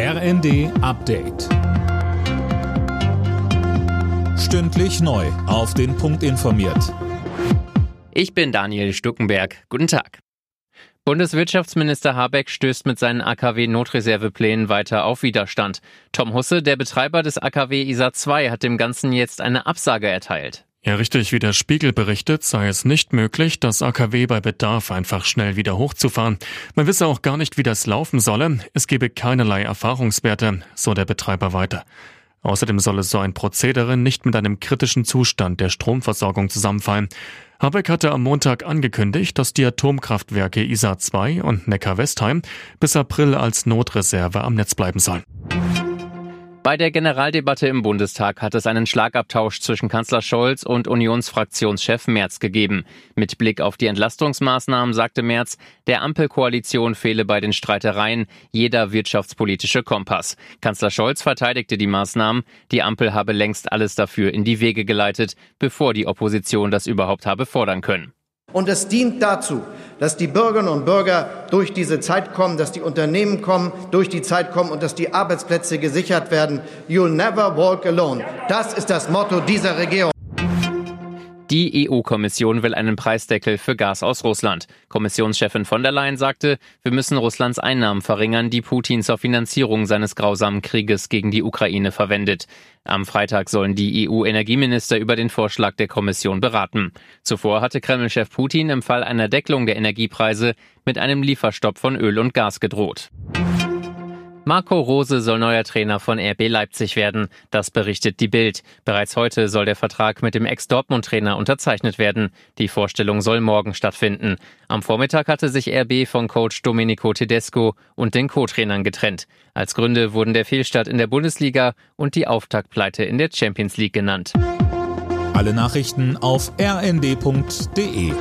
RND Update. Stündlich neu. Auf den Punkt informiert. Ich bin Daniel Stuckenberg. Guten Tag. Bundeswirtschaftsminister Habeck stößt mit seinen AKW-Notreserveplänen weiter auf Widerstand. Tom Husse, der Betreiber des AKW ISA 2, hat dem Ganzen jetzt eine Absage erteilt. Ja, richtig, wie der Spiegel berichtet, sei es nicht möglich, das AKW bei Bedarf einfach schnell wieder hochzufahren. Man wisse auch gar nicht, wie das laufen solle. Es gebe keinerlei Erfahrungswerte, so der Betreiber weiter. Außerdem solle so ein Prozedere nicht mit einem kritischen Zustand der Stromversorgung zusammenfallen. Habeck hatte am Montag angekündigt, dass die Atomkraftwerke ISA 2 und Neckar-Westheim bis April als Notreserve am Netz bleiben sollen. Bei der Generaldebatte im Bundestag hat es einen Schlagabtausch zwischen Kanzler Scholz und Unionsfraktionschef Merz gegeben. Mit Blick auf die Entlastungsmaßnahmen sagte Merz, der Ampelkoalition fehle bei den Streitereien jeder wirtschaftspolitische Kompass. Kanzler Scholz verteidigte die Maßnahmen, die Ampel habe längst alles dafür in die Wege geleitet, bevor die Opposition das überhaupt habe fordern können. Und es dient dazu, dass die Bürgerinnen und Bürger durch diese Zeit kommen, dass die Unternehmen kommen, durch die Zeit kommen und dass die Arbeitsplätze gesichert werden. You'll never walk alone. Das ist das Motto dieser Regierung. Die EU-Kommission will einen Preisdeckel für Gas aus Russland. Kommissionschefin von der Leyen sagte, wir müssen Russlands Einnahmen verringern, die Putin zur Finanzierung seines grausamen Krieges gegen die Ukraine verwendet. Am Freitag sollen die EU-Energieminister über den Vorschlag der Kommission beraten. Zuvor hatte Kreml-Chef Putin im Fall einer Deckelung der Energiepreise mit einem Lieferstopp von Öl und Gas gedroht. Marco Rose soll neuer Trainer von RB Leipzig werden. Das berichtet die Bild. Bereits heute soll der Vertrag mit dem Ex-Dortmund-Trainer unterzeichnet werden. Die Vorstellung soll morgen stattfinden. Am Vormittag hatte sich RB von Coach Domenico Tedesco und den Co-Trainern getrennt. Als Gründe wurden der Fehlstart in der Bundesliga und die Auftaktpleite in der Champions League genannt. Alle Nachrichten auf rnd.de